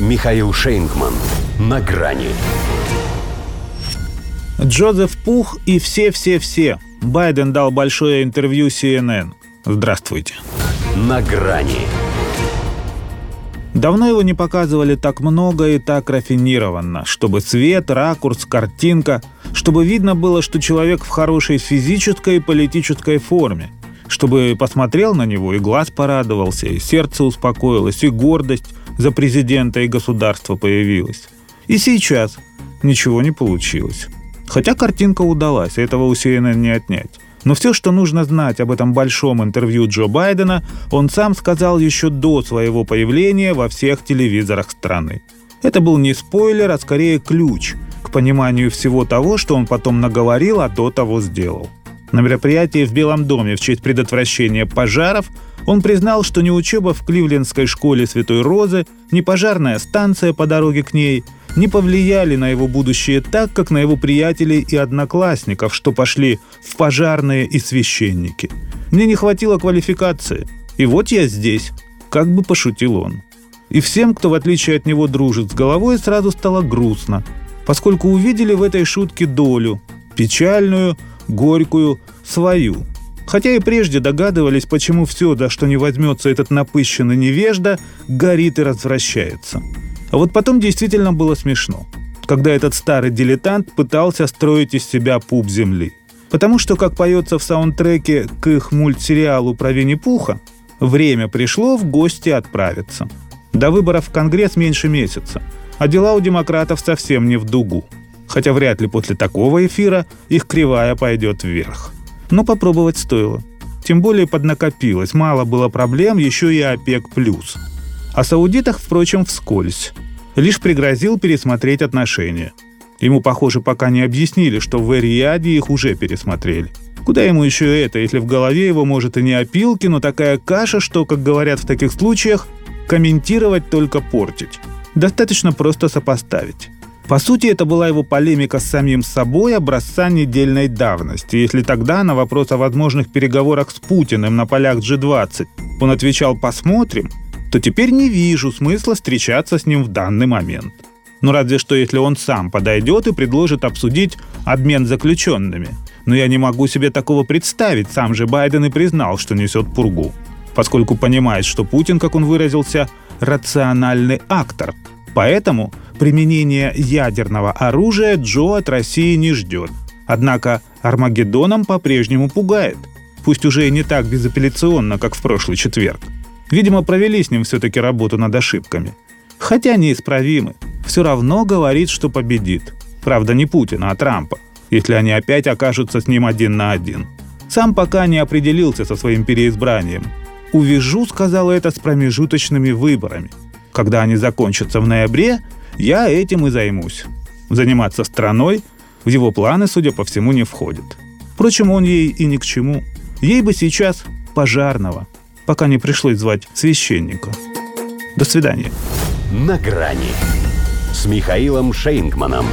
Михаил Шейнгман. На грани. Джозеф Пух и все-все-все. Байден дал большое интервью CNN. Здравствуйте. На грани. Давно его не показывали так много и так рафинированно, чтобы цвет, ракурс, картинка, чтобы видно было, что человек в хорошей физической и политической форме, чтобы посмотрел на него и глаз порадовался, и сердце успокоилось, и гордость за президента и государство появилась. И сейчас ничего не получилось. Хотя картинка удалась, этого у не отнять. Но все, что нужно знать об этом большом интервью Джо Байдена, он сам сказал еще до своего появления во всех телевизорах страны. Это был не спойлер, а скорее ключ к пониманию всего того, что он потом наговорил, а до того сделал. На мероприятии в Белом доме в честь предотвращения пожаров он признал, что ни учеба в Кливлендской школе Святой Розы, ни пожарная станция по дороге к ней не повлияли на его будущее так, как на его приятелей и одноклассников, что пошли в пожарные и священники. Мне не хватило квалификации. И вот я здесь, как бы пошутил он. И всем, кто в отличие от него дружит с головой, сразу стало грустно, поскольку увидели в этой шутке долю, печальную, горькую, свою. Хотя и прежде догадывались, почему все, за что не возьмется этот напыщенный невежда, горит и развращается. А вот потом действительно было смешно, когда этот старый дилетант пытался строить из себя пуп земли. Потому что, как поется в саундтреке к их мультсериалу про Винни-Пуха, время пришло в гости отправиться. До выборов в Конгресс меньше месяца, а дела у демократов совсем не в дугу. Хотя вряд ли после такого эфира их кривая пойдет вверх. Но попробовать стоило. Тем более поднакопилось, мало было проблем, еще и ОПЕК+. О саудитах, впрочем, вскользь. Лишь пригрозил пересмотреть отношения. Ему, похоже, пока не объяснили, что в Эриаде их уже пересмотрели. Куда ему еще это, если в голове его, может, и не опилки, но такая каша, что, как говорят в таких случаях, комментировать только портить. Достаточно просто сопоставить. По сути, это была его полемика с самим собой образца недельной давности, если тогда на вопрос о возможных переговорах с Путиным на полях G20 он отвечал «посмотрим», то теперь не вижу смысла встречаться с ним в данный момент. Ну разве что если он сам подойдет и предложит обсудить обмен заключенными. Но я не могу себе такого представить, сам же Байден и признал, что несет пургу. Поскольку понимает, что Путин, как он выразился, рациональный актор. Поэтому применение ядерного оружия Джо от России не ждет. Однако Армагеддоном по-прежнему пугает. Пусть уже и не так безапелляционно, как в прошлый четверг. Видимо, провели с ним все-таки работу над ошибками. Хотя неисправимы. Все равно говорит, что победит. Правда, не Путина, а Трампа, если они опять окажутся с ним один на один. Сам пока не определился со своим переизбранием. «Увижу», — сказала это, с промежуточными выборами. Когда они закончатся в ноябре, я этим и займусь. Заниматься страной в его планы, судя по всему, не входит. Впрочем, он ей и ни к чему. Ей бы сейчас пожарного, пока не пришлось звать священника. До свидания. На грани с Михаилом Шейнгманом.